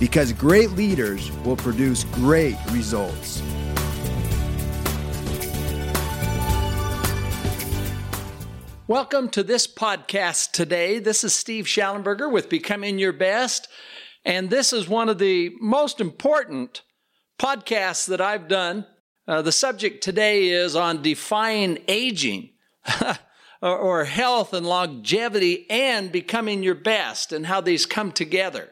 Because great leaders will produce great results. Welcome to this podcast today. This is Steve Shallenberger with Becoming Your Best. And this is one of the most important podcasts that I've done. Uh, the subject today is on defying aging or, or health and longevity and becoming your best and how these come together.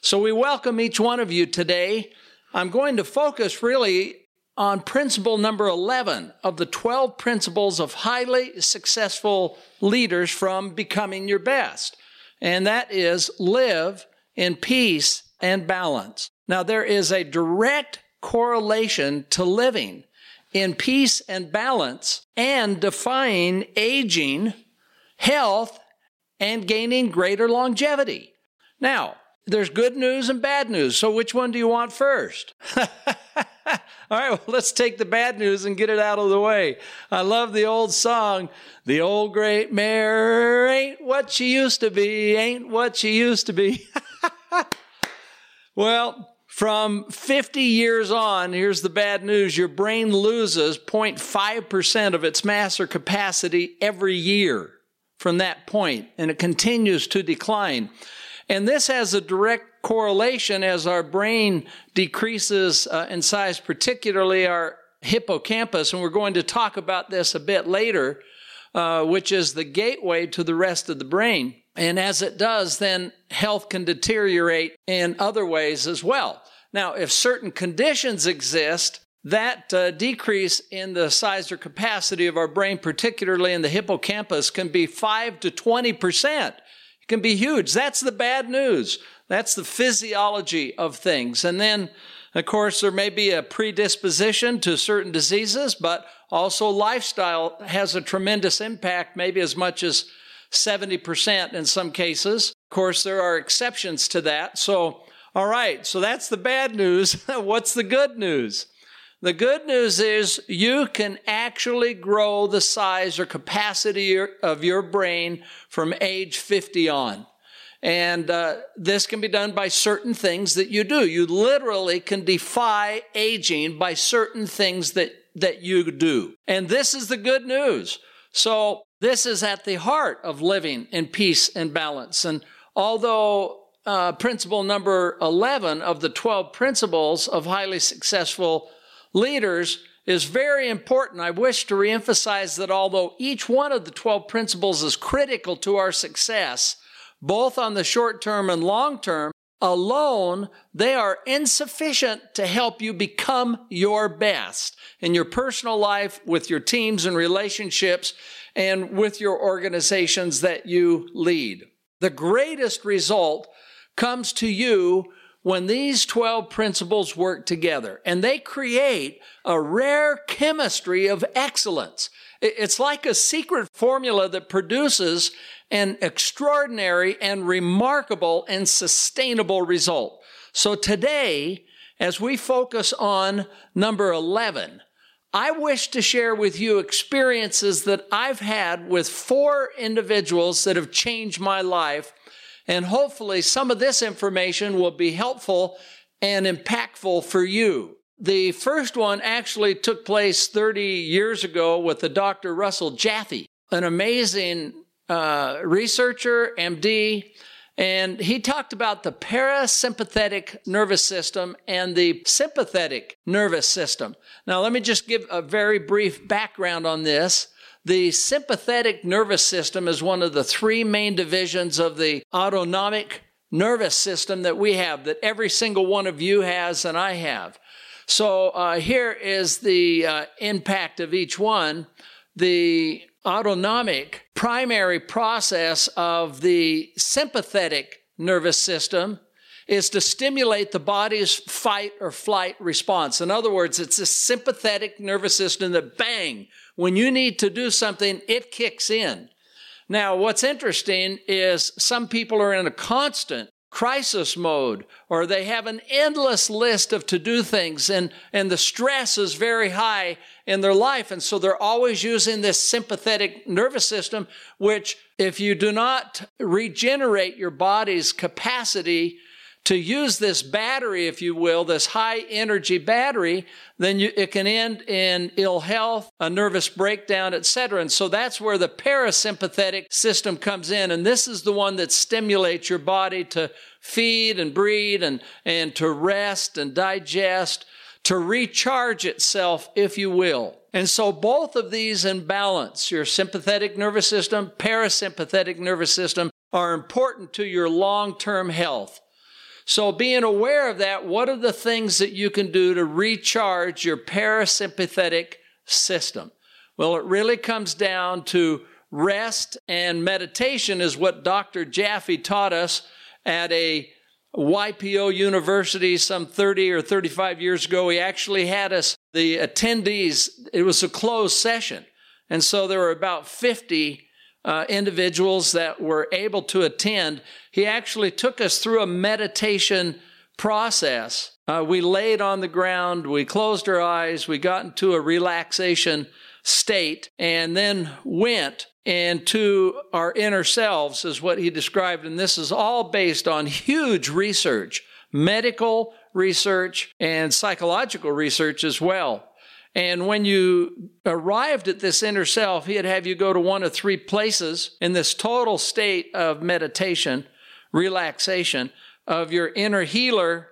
So we welcome each one of you today. I'm going to focus really on principle number 11 of the 12 principles of highly successful leaders from becoming your best. And that is live in peace and balance. Now, there is a direct correlation to living in peace and balance and defying aging, health, and gaining greater longevity. Now, there's good news and bad news. So, which one do you want first? All right, well, let's take the bad news and get it out of the way. I love the old song, The Old Great Mare Ain't What She Used to Be, Ain't What She Used to Be. well, from 50 years on, here's the bad news your brain loses 0.5% of its mass or capacity every year from that point, and it continues to decline. And this has a direct correlation as our brain decreases uh, in size, particularly our hippocampus. And we're going to talk about this a bit later, uh, which is the gateway to the rest of the brain. And as it does, then health can deteriorate in other ways as well. Now, if certain conditions exist, that uh, decrease in the size or capacity of our brain, particularly in the hippocampus, can be 5 to 20 percent can be huge. That's the bad news. That's the physiology of things. And then, of course, there may be a predisposition to certain diseases, but also lifestyle has a tremendous impact, maybe as much as 70% in some cases. Of course, there are exceptions to that. So, all right, so that's the bad news. What's the good news? The good news is you can actually grow the size or capacity of your brain from age 50 on. And uh, this can be done by certain things that you do. You literally can defy aging by certain things that, that you do. And this is the good news. So, this is at the heart of living in peace and balance. And although uh, principle number 11 of the 12 principles of highly successful leaders is very important. I wish to reemphasize that although each one of the 12 principles is critical to our success, both on the short term and long term, alone, they are insufficient to help you become your best in your personal life, with your teams and relationships, and with your organizations that you lead. The greatest result comes to you when these 12 principles work together and they create a rare chemistry of excellence. It's like a secret formula that produces an extraordinary and remarkable and sustainable result. So today, as we focus on number 11, I wish to share with you experiences that I've had with four individuals that have changed my life and hopefully, some of this information will be helpful and impactful for you. The first one actually took place 30 years ago with the Dr. Russell Jaffe, an amazing uh, researcher, MD, and he talked about the parasympathetic nervous system and the sympathetic nervous system. Now, let me just give a very brief background on this. The sympathetic nervous system is one of the three main divisions of the autonomic nervous system that we have, that every single one of you has and I have. So uh, here is the uh, impact of each one. The autonomic primary process of the sympathetic nervous system is to stimulate the body's fight or flight response. In other words, it's a sympathetic nervous system that bang, when you need to do something, it kicks in. Now, what's interesting is some people are in a constant crisis mode or they have an endless list of to do things and, and the stress is very high in their life. And so they're always using this sympathetic nervous system, which if you do not regenerate your body's capacity to use this battery, if you will, this high energy battery, then you, it can end in ill health, a nervous breakdown, etc. And so that's where the parasympathetic system comes in. And this is the one that stimulates your body to feed and breed and, and to rest and digest, to recharge itself, if you will. And so both of these in balance, your sympathetic nervous system, parasympathetic nervous system, are important to your long-term health. So, being aware of that, what are the things that you can do to recharge your parasympathetic system? Well, it really comes down to rest and meditation, is what Dr. Jaffe taught us at a YPO University some 30 or 35 years ago. He actually had us, the attendees, it was a closed session. And so there were about 50 uh, individuals that were able to attend, he actually took us through a meditation process. Uh, we laid on the ground, we closed our eyes, we got into a relaxation state, and then went into our inner selves, is what he described. And this is all based on huge research, medical research, and psychological research as well. And when you arrived at this inner self, he'd have you go to one of three places in this total state of meditation, relaxation of your inner healer,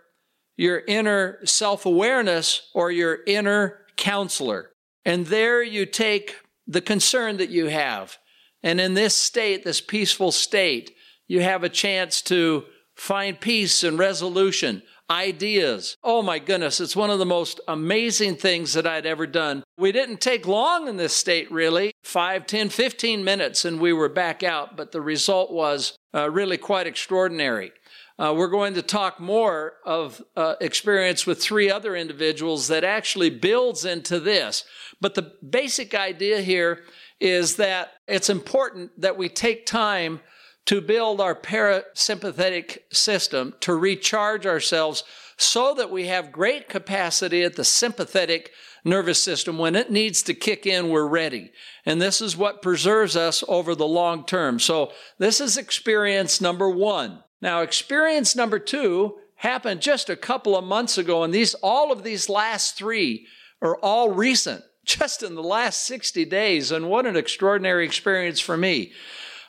your inner self awareness, or your inner counselor. And there you take the concern that you have. And in this state, this peaceful state, you have a chance to find peace and resolution ideas. Oh my goodness, it's one of the most amazing things that I'd ever done. We didn't take long in this state, really 5, 10, 15 minutes, and we were back out, but the result was uh, really quite extraordinary. Uh, we're going to talk more of uh, experience with three other individuals that actually builds into this. But the basic idea here is that it's important that we take time to build our parasympathetic system, to recharge ourselves so that we have great capacity at the sympathetic nervous system. When it needs to kick in, we're ready. And this is what preserves us over the long term. So this is experience number one. Now, experience number two happened just a couple of months ago, and these, all of these last three are all recent, just in the last 60 days. And what an extraordinary experience for me.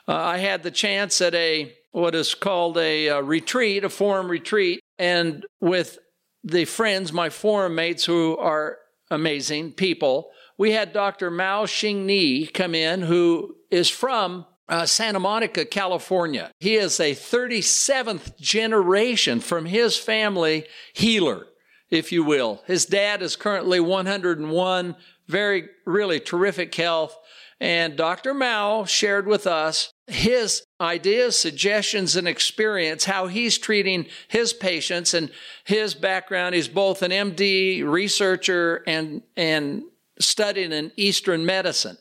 Uh, I had the chance at a what is called a, a uh, retreat, a forum retreat, and with the friends, my forum mates who are amazing people, we had Dr. Mao Shing Ni come in, who is from uh, Santa Monica, California. He is a 37th generation from his family healer, if you will. His dad is currently 101, very, really terrific health. And Dr. Mao shared with us his ideas, suggestions, and experience, how he's treating his patients and his background. He's both an MD researcher and, and studying in Eastern medicine.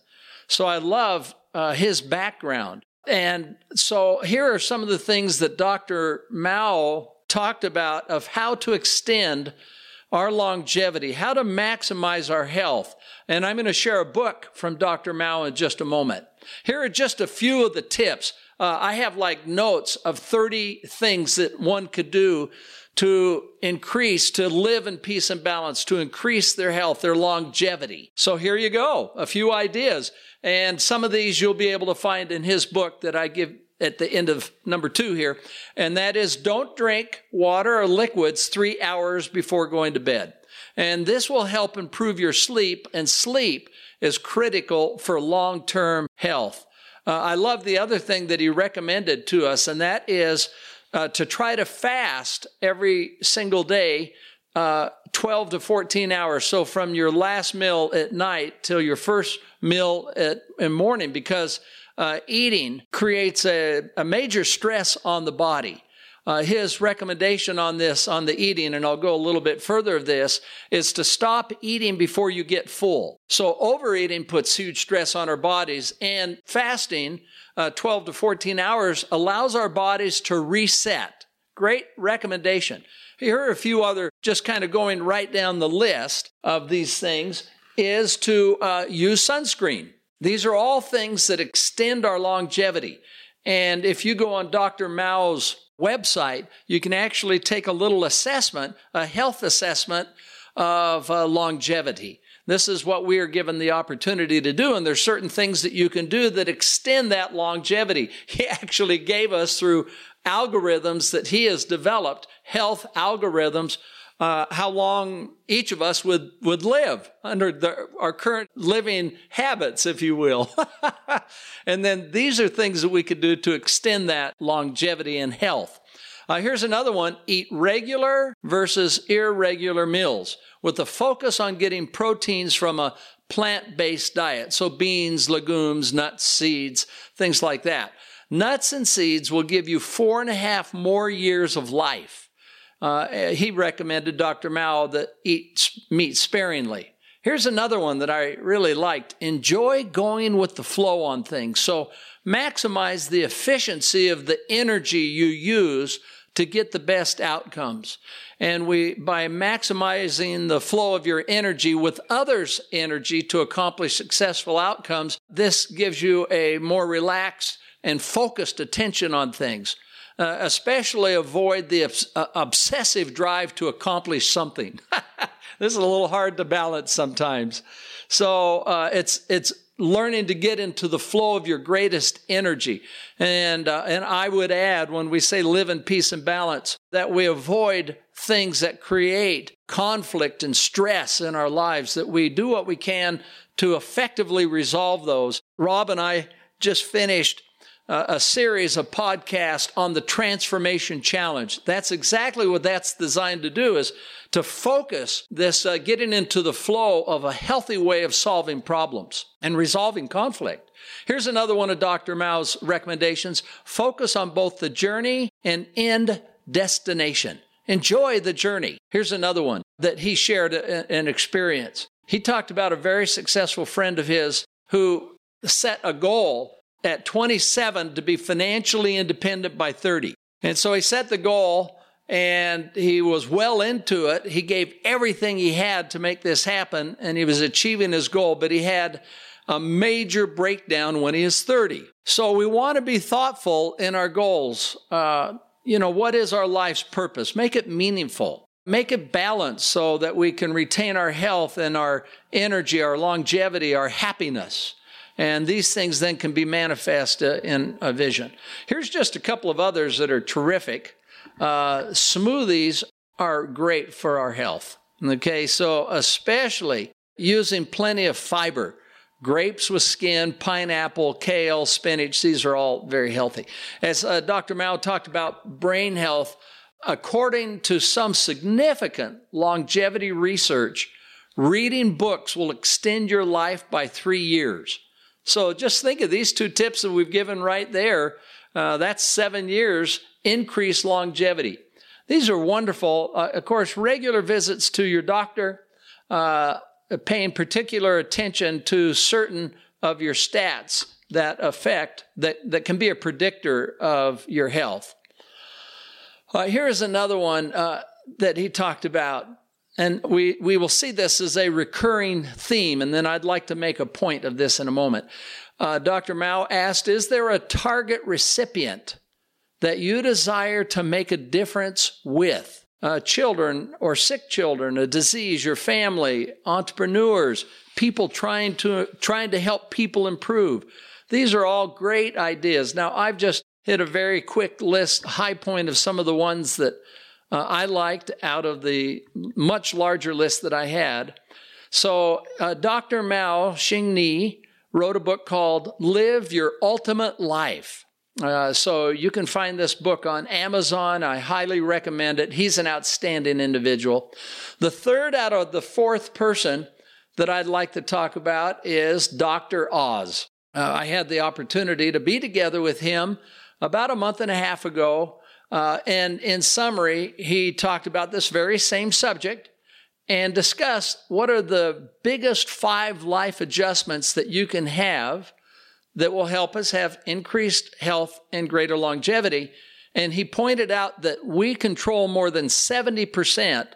So I love uh, his background. And so here are some of the things that Dr. Mao talked about of how to extend our longevity, how to maximize our health. And I'm going to share a book from Dr. Mao in just a moment. Here are just a few of the tips. Uh, I have like notes of 30 things that one could do to increase, to live in peace and balance, to increase their health, their longevity. So here you go, a few ideas. And some of these you'll be able to find in his book that I give at the end of number two here. And that is don't drink water or liquids three hours before going to bed. And this will help improve your sleep, and sleep is critical for long term health. Uh, I love the other thing that he recommended to us, and that is uh, to try to fast every single day. Uh, 12 to 14 hours. So from your last meal at night till your first meal at, in morning, because uh, eating creates a, a major stress on the body. uh, his recommendation on this, on the eating, and I'll go a little bit further of this, is to stop eating before you get full. So overeating puts huge stress on our bodies, and fasting, uh, 12 to 14 hours, allows our bodies to reset. Great recommendation. Here are a few other, just kind of going right down the list of these things, is to uh, use sunscreen. These are all things that extend our longevity. And if you go on Dr. Mao's website, you can actually take a little assessment, a health assessment of uh, longevity. This is what we are given the opportunity to do. And there's certain things that you can do that extend that longevity. He actually gave us through algorithms that he has developed, health algorithms, uh, how long each of us would, would live under the, our current living habits, if you will. and then these are things that we could do to extend that longevity and health. Uh, here's another one eat regular versus irregular meals with a focus on getting proteins from a plant based diet. So, beans, legumes, nuts, seeds, things like that. Nuts and seeds will give you four and a half more years of life uh, he recommended Dr. Mao that eat meat sparingly. Here's another one that I really liked. Enjoy going with the flow on things. So maximize the efficiency of the energy you use to get the best outcomes. And we, by maximizing the flow of your energy with others' energy to accomplish successful outcomes, this gives you a more relaxed and focused attention on things uh, especially avoid the obs- uh, obsessive drive to accomplish something. this is a little hard to balance sometimes. So uh, it's it's learning to get into the flow of your greatest energy. And uh, and I would add when we say live in peace and balance that we avoid things that create conflict and stress in our lives that we do what we can to effectively resolve those. Rob and I just finished a series of podcasts on the transformation challenge. That's exactly what that's designed to do is to focus this uh, getting into the flow of a healthy way of solving problems and resolving conflict. Here's another one of Dr. Mao's recommendations. Focus on both the journey and end destination. Enjoy the journey. Here's another one that he shared an experience. He talked about a very successful friend of his who set a goal at 27 to be financially independent by 30. And so he set the goal and he was well into it. He gave everything he had to make this happen and he was achieving his goal, but he had a major breakdown when he is 30. So we want to be thoughtful in our goals. Uh, you know, what is our life's purpose? Make it meaningful. Make it balanced so that we can retain our health and our energy, our longevity, our happiness. And these things then can be manifest uh, in a vision. Here's just a couple of others that are terrific. Uh, smoothies are great for our health. Okay, so especially using plenty of fiber. Grapes with skin, pineapple, kale, spinach, these are all very healthy. As uh, Dr. Mao talked about brain health, according to some significant longevity research, reading books will extend your life by three years. So just think of these two tips that we've given right there. Uh, that's seven years increased longevity. These are wonderful. Uh, of course, regular visits to your doctor, uh, paying particular attention to certain of your stats that affect, that, that can be a predictor of your health. Uh, here is another one uh, that he talked about and we, we will see this as a recurring theme, and then I'd like to make a point of this in a moment. Uh, Dr. Mao asked Is there a target recipient that you desire to make a difference with? Uh, children or sick children, a disease, your family, entrepreneurs, people trying to, trying to help people improve. These are all great ideas. Now, I've just hit a very quick list, high point of some of the ones that uh, I liked out of the much larger list that I had. So, uh, Dr. Mao Shing Ni wrote a book called Live Your Ultimate Life. Uh, so, you can find this book on Amazon. I highly recommend it. He's an outstanding individual. The third out of the fourth person that I'd like to talk about is Dr. Oz. Uh, I had the opportunity to be together with him about a month and a half ago Uh, and in summary, he talked about this very same subject and discussed what are the biggest five life adjustments that you can have that will help us have increased health and greater longevity. And he pointed out that we control more than 70%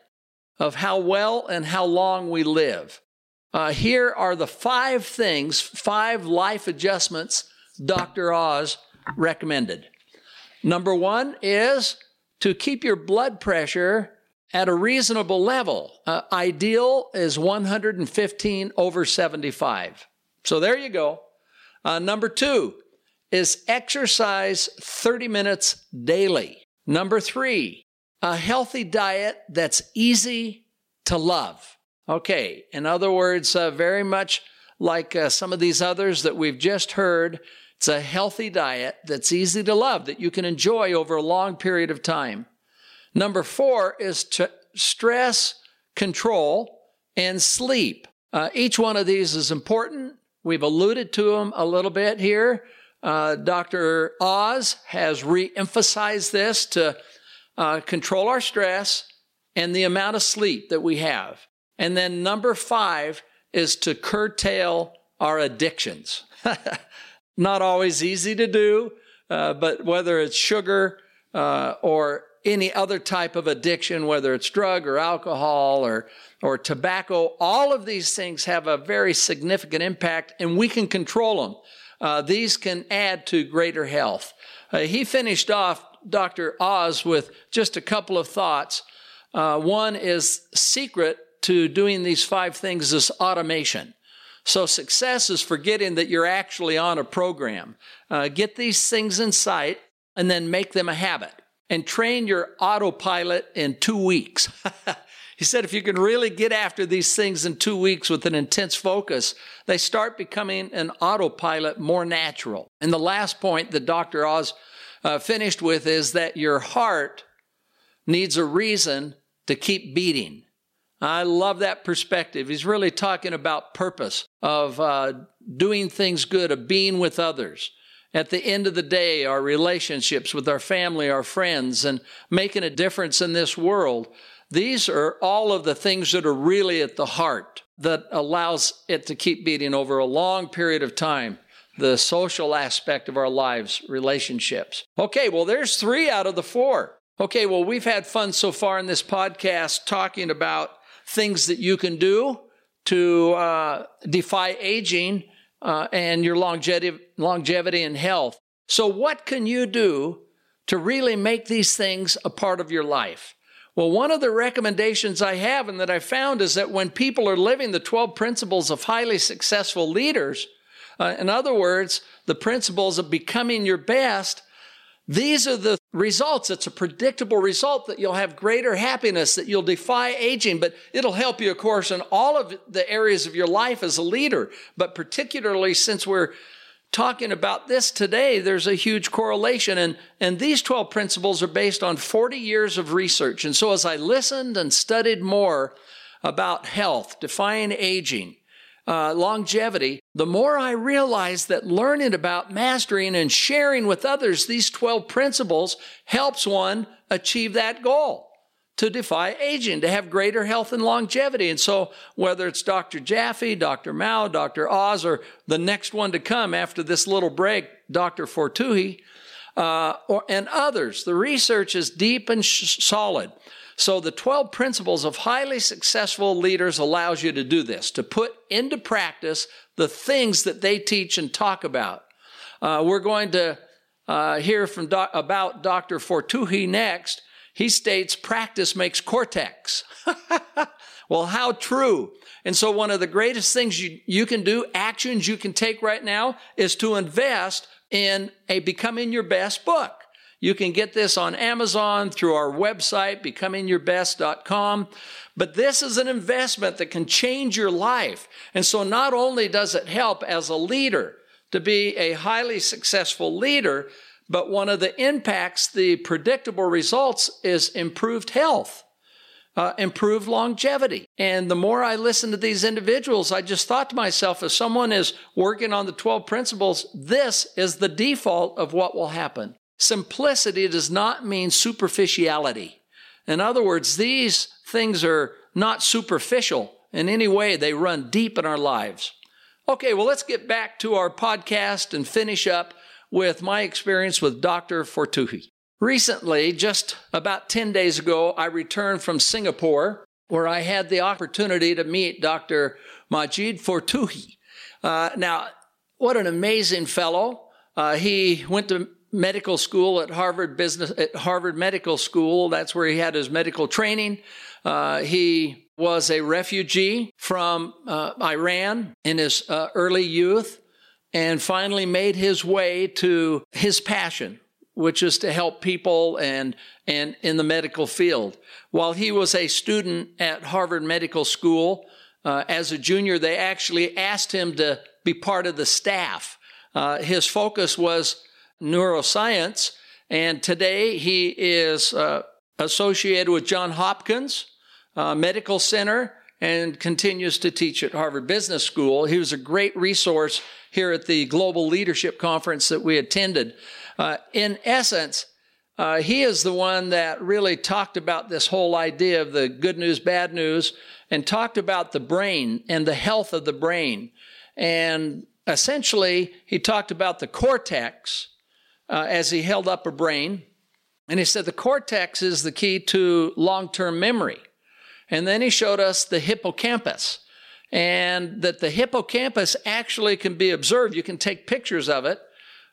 of how well and how long we live. Uh, here are the five things, five life adjustments Dr. Oz recommended. Number one is to keep your blood pressure at a reasonable level. Uh, ideal is 115 over 75. So there you go. Uh, number two is exercise 30 minutes daily. Number three, a healthy diet that's easy to love. Okay, in other words, uh, very much like uh, some of these others that we've just heard, it's a healthy diet that's easy to love, that you can enjoy over a long period of time. Number four is to stress control and sleep. Uh, each one of these is important. We've alluded to them a little bit here. Uh, Dr. Oz has re emphasized this to uh, control our stress and the amount of sleep that we have. And then number five is to curtail our addictions. Not always easy to do, uh, but whether it's sugar uh, or any other type of addiction, whether it's drug or alcohol or, or tobacco, all of these things have a very significant impact and we can control them. Uh, these can add to greater health. Uh, he finished off Dr. Oz with just a couple of thoughts. Uh, one is secret to doing these five things is automation. So success is forgetting that you're actually on a program. Uh, get these things in sight and then make them a habit and train your autopilot in two weeks. he said if you can really get after these things in two weeks with an intense focus, they start becoming an autopilot more natural. And the last point that Dr. Oz uh, finished with is that your heart needs a reason to keep beating. I love that perspective. He's really talking about purpose of uh, doing things good, of being with others. At the end of the day, our relationships with our family, our friends, and making a difference in this world. These are all of the things that are really at the heart that allows it to keep beating over a long period of time. The social aspect of our lives, relationships. Okay, well, there's three out of the four. Okay, well, we've had fun so far in this podcast talking about things that you can do to uh, defy aging uh, and your longevity, longevity and health. So, what can you do to really make these things a part of your life? Well, one of the recommendations I have and that I found is that when people are living the 12 principles of highly successful leaders, uh, in other words, the principles of becoming your best, these are the results. It's a predictable result that you'll have greater happiness, that you'll defy aging, but it'll help you, of course, in all of the areas of your life as a leader. But particularly since we're talking about this today, there's a huge correlation. And, and these 12 principles are based on 40 years of research. And so as I listened and studied more about health, defying aging, uh, longevity, the more I realize that learning about mastering and sharing with others these 12 principles helps one achieve that goal to defy aging, to have greater health and longevity. And so, whether it's Dr. Jaffe, Dr. Mao, Dr. Oz, or the next one to come after this little break, Dr. Fotuhi, uh, or, and others, the research is deep and sh- solid. So the 12 principles of highly successful leaders allows you to do this, to put into practice the things that they teach and talk about. Uh, we're going to uh, hear from doc- about Dr. Fotuhi next. He states practice makes cortex. well, how true. And so one of the greatest things you, you can do, actions you can take right now, is to invest in a Becoming Your Best book. You can get this on Amazon through our website, becomingyourbest.com. But this is an investment that can change your life. And so not only does it help as a leader to be a highly successful leader, but one of the impacts, the predictable results is improved health. Uh, improved longevity. And the more I listen to these individuals, I just thought to myself, if someone is working on the 12 principles, this is the default of what will happen. Simplicity does not mean superficiality. In other words, these things are not superficial in any way, they run deep in our lives. Okay, well, let's get back to our podcast and finish up with my experience with Dr. Fotuhi. Recently, just about 10 days ago, I returned from Singapore where I had the opportunity to meet Dr. Majid Fotuhi. Uh, now, what an amazing fellow. Uh, he went to medical school at Harvard Business at Harvard Medical School. That's where he had his medical training. Uh, he was a refugee from uh, Iran in his uh, early youth and finally made his way to his passion, which is to help people and, and in the medical field. While he was a student at Harvard Medical School, uh, as a junior, they actually asked him to be part of the staff. Uh, his focus was neuroscience, and today he is uh, associated with John Hopkins uh, Medical Center and continues to teach at Harvard Business School. He was a great resource here at the Global Leadership Conference that we attended. Uh, in essence, uh, he is the one that really talked about this whole idea of the good news, bad news, and talked about the brain and the health of the brain. And essentially, he talked about the cortex uh, as he held up a brain. And he said the cortex is the key to long term memory. And then he showed us the hippocampus and that the hippocampus actually can be observed. You can take pictures of it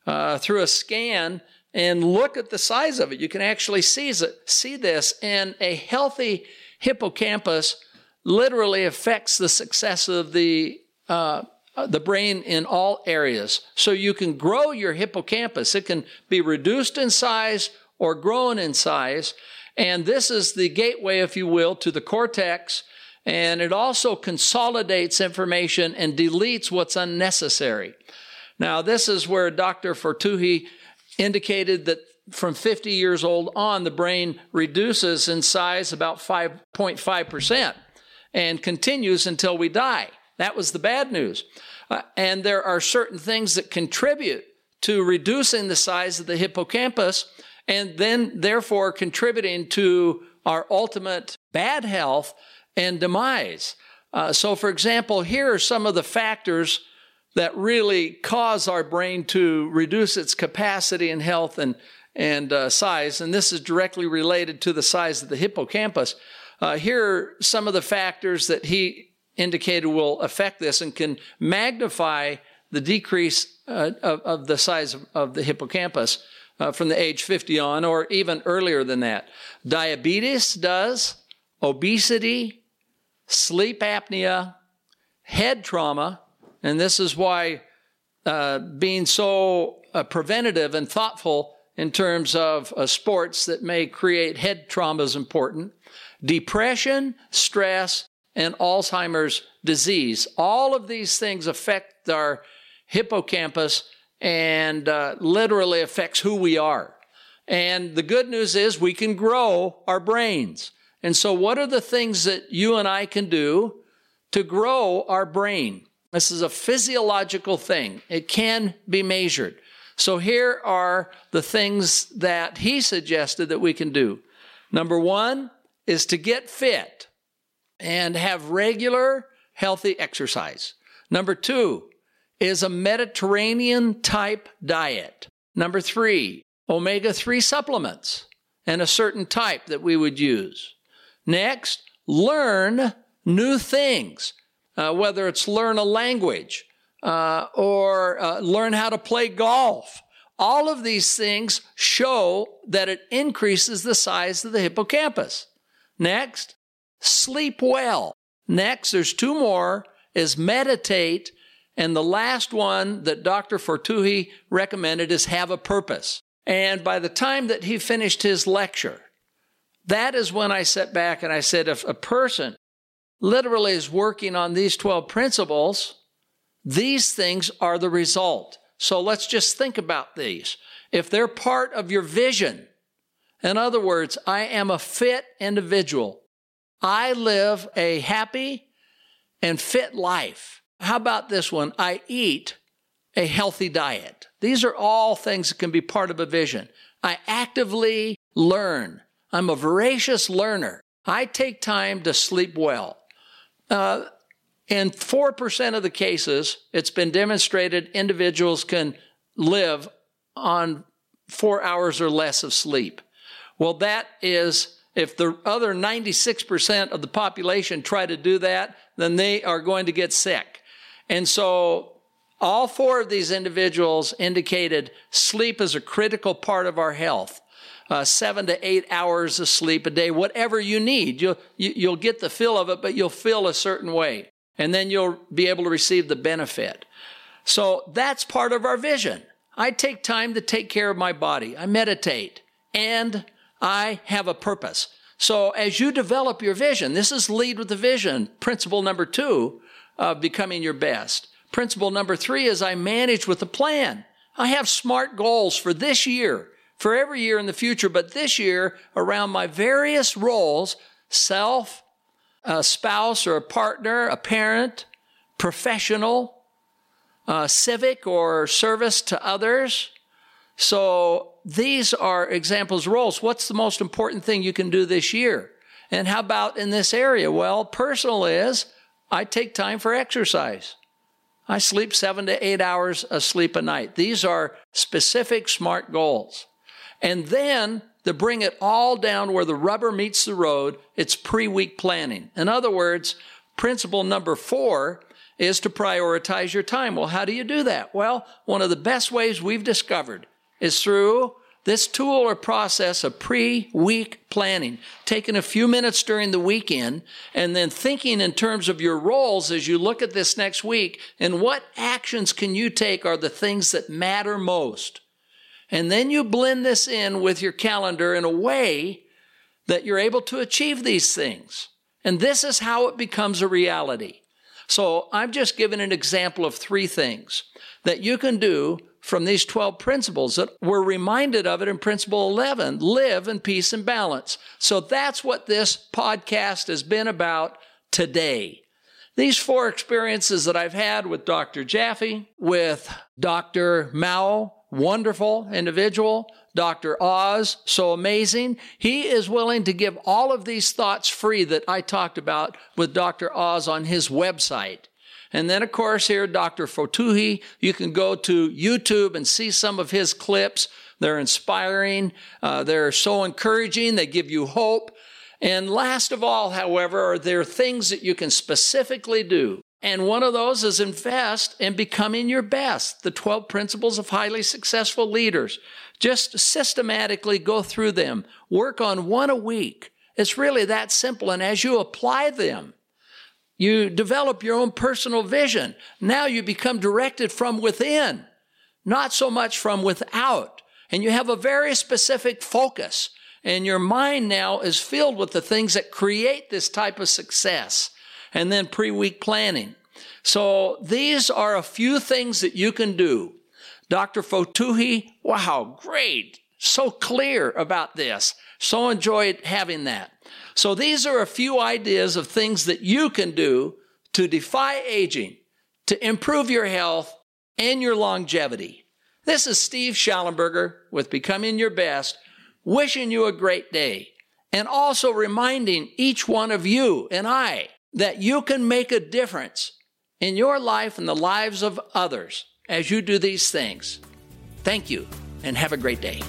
uh, through a scan and look at the size of it. You can actually see, see this, and a healthy hippocampus literally affects the success of the uh, Uh, the brain in all areas. So you can grow your hippocampus. It can be reduced in size or grown in size. And this is the gateway, if you will, to the cortex. And it also consolidates information and deletes what's unnecessary. Now, this is where Dr. Fotuhi indicated that from 50 years old on, the brain reduces in size about 5.5% and continues until we die. That was the bad news. Uh, and there are certain things that contribute to reducing the size of the hippocampus and then therefore contributing to our ultimate bad health and demise. Uh, so, for example, here are some of the factors that really cause our brain to reduce its capacity and health and, and uh, size. And this is directly related to the size of the hippocampus. Uh, here are some of the factors that he indicated will affect this and can magnify the decrease uh, of, of, the size of, of the hippocampus uh, from the age 50 on, or even earlier than that. Diabetes does, obesity, sleep apnea, head trauma, and this is why uh, being so uh, preventative and thoughtful in terms of uh, sports that may create head trauma is important. Depression, stress, and Alzheimer's disease. All of these things affect our hippocampus and uh, literally affects who we are. And the good news is we can grow our brains. And so, what are the things that you and I can do to grow our brain? This is a physiological thing, it can be measured. So, here are the things that he suggested that we can do. Number one is to get fit and have regular, healthy exercise. Number two is a Mediterranean type diet. Number three, omega 3 supplements and a certain type that we would use. Next, learn new things, uh, whether it's learn a language uh, or uh, learn how to play golf. All of these things show that it increases the size of the hippocampus. Next, sleep well. Next, there's two more is meditate and the last one that Dr. Fotuhi recommended is have a purpose. And by the time that he finished his lecture, that is when I sat back and I said, if a person literally is working on these 12 principles, these things are the result. So let's just think about these. If they're part of your vision, in other words, I am a fit individual. I live a happy and fit life. How about this one? I eat a healthy diet. These are all things that can be part of a vision. I actively learn. I'm a voracious learner. I take time to sleep well. Uh, in 4% of the cases, it's been demonstrated individuals can live on four hours or less of sleep. Well, that is, if the other 96% of the population try to do that, then they are going to get sick. And so all four of these individuals indicated sleep is a critical part of our health. Uh, seven to eight hours of sleep a day, whatever you need. You'll, you, will you will get the feel of it, but you'll feel a certain way. And then you'll be able to receive the benefit. So that's part of our vision. I take time to take care of my body. I meditate and I have a purpose. So as you develop your vision, this is lead with the vision, principle number two of becoming your best. Principle number three is I manage with a plan. I have smart goals for this year, for every year in the future, but this year around my various roles, self, a spouse or a partner, a parent, professional, uh, civic or service to others. So these are examples roles. What's the most important thing you can do this year? And how about in this area? Well, personal is I take time for exercise. I sleep seven to eight hours of sleep a night. These are specific smart goals. And then to bring it all down where the rubber meets the road, it's pre week planning. In other words, principle number four is to prioritize your time. Well, how do you do that? Well, one of the best ways we've discovered is through this tool or process of pre week planning, taking a few minutes during the weekend and then thinking in terms of your roles as you look at this next week and what actions can you take are the things that matter most. And then you blend this in with your calendar in a way that you're able to achieve these things. And this is how it becomes a reality. So I'm just giving an example of three things that you can do from these 12 principles that we're reminded of it in principle 11 live in peace and balance. So that's what this podcast has been about today. These four experiences that I've had with Dr. Jaffe, with Dr. Mao, wonderful individual, Dr. Oz, so amazing. He is willing to give all of these thoughts free that I talked about with Dr. Oz on his website. And then, of course, here, Dr. Fotuhi, you can go to YouTube and see some of his clips. They're inspiring. Uh, they're so encouraging. They give you hope. And last of all, however, are there things that you can specifically do and one of those is invest in becoming your best. The 12 principles of highly successful leaders. Just systematically go through them. Work on one a week. It's really that simple. And as you apply them, you develop your own personal vision. Now you become directed from within, not so much from without. And you have a very specific focus. And your mind now is filled with the things that create this type of success. And then pre week planning. So these are a few things that you can do Dr. Fotuhi, wow, great. So clear about this. So enjoyed having that. So these are a few ideas of things that you can do to defy aging, to improve your health and your longevity. This is Steve Shallenberger with Becoming Your Best, wishing you a great day and also reminding each one of you and I that you can make a difference in your life and the lives of others as you do these things. Thank you and have a great day.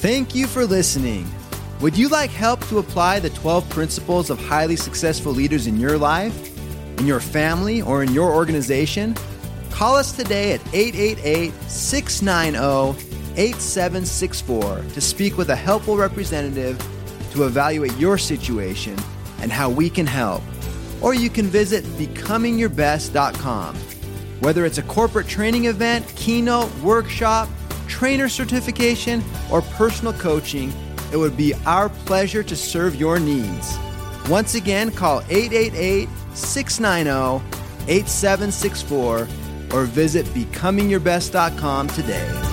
Thank you for listening. Would you like help to apply the 12 principles of highly successful leaders in your life, in your family, or in your organization? Call us today at 888 690 8764 to speak with a helpful representative to evaluate your situation and how we can help. Or you can visit becomingyourbest.com whether it's a corporate training event, keynote, workshop, trainer certification, or personal coaching, it would be our pleasure to serve your needs. Once again, call 888 690 8764 or visit becomingyourbest.com today.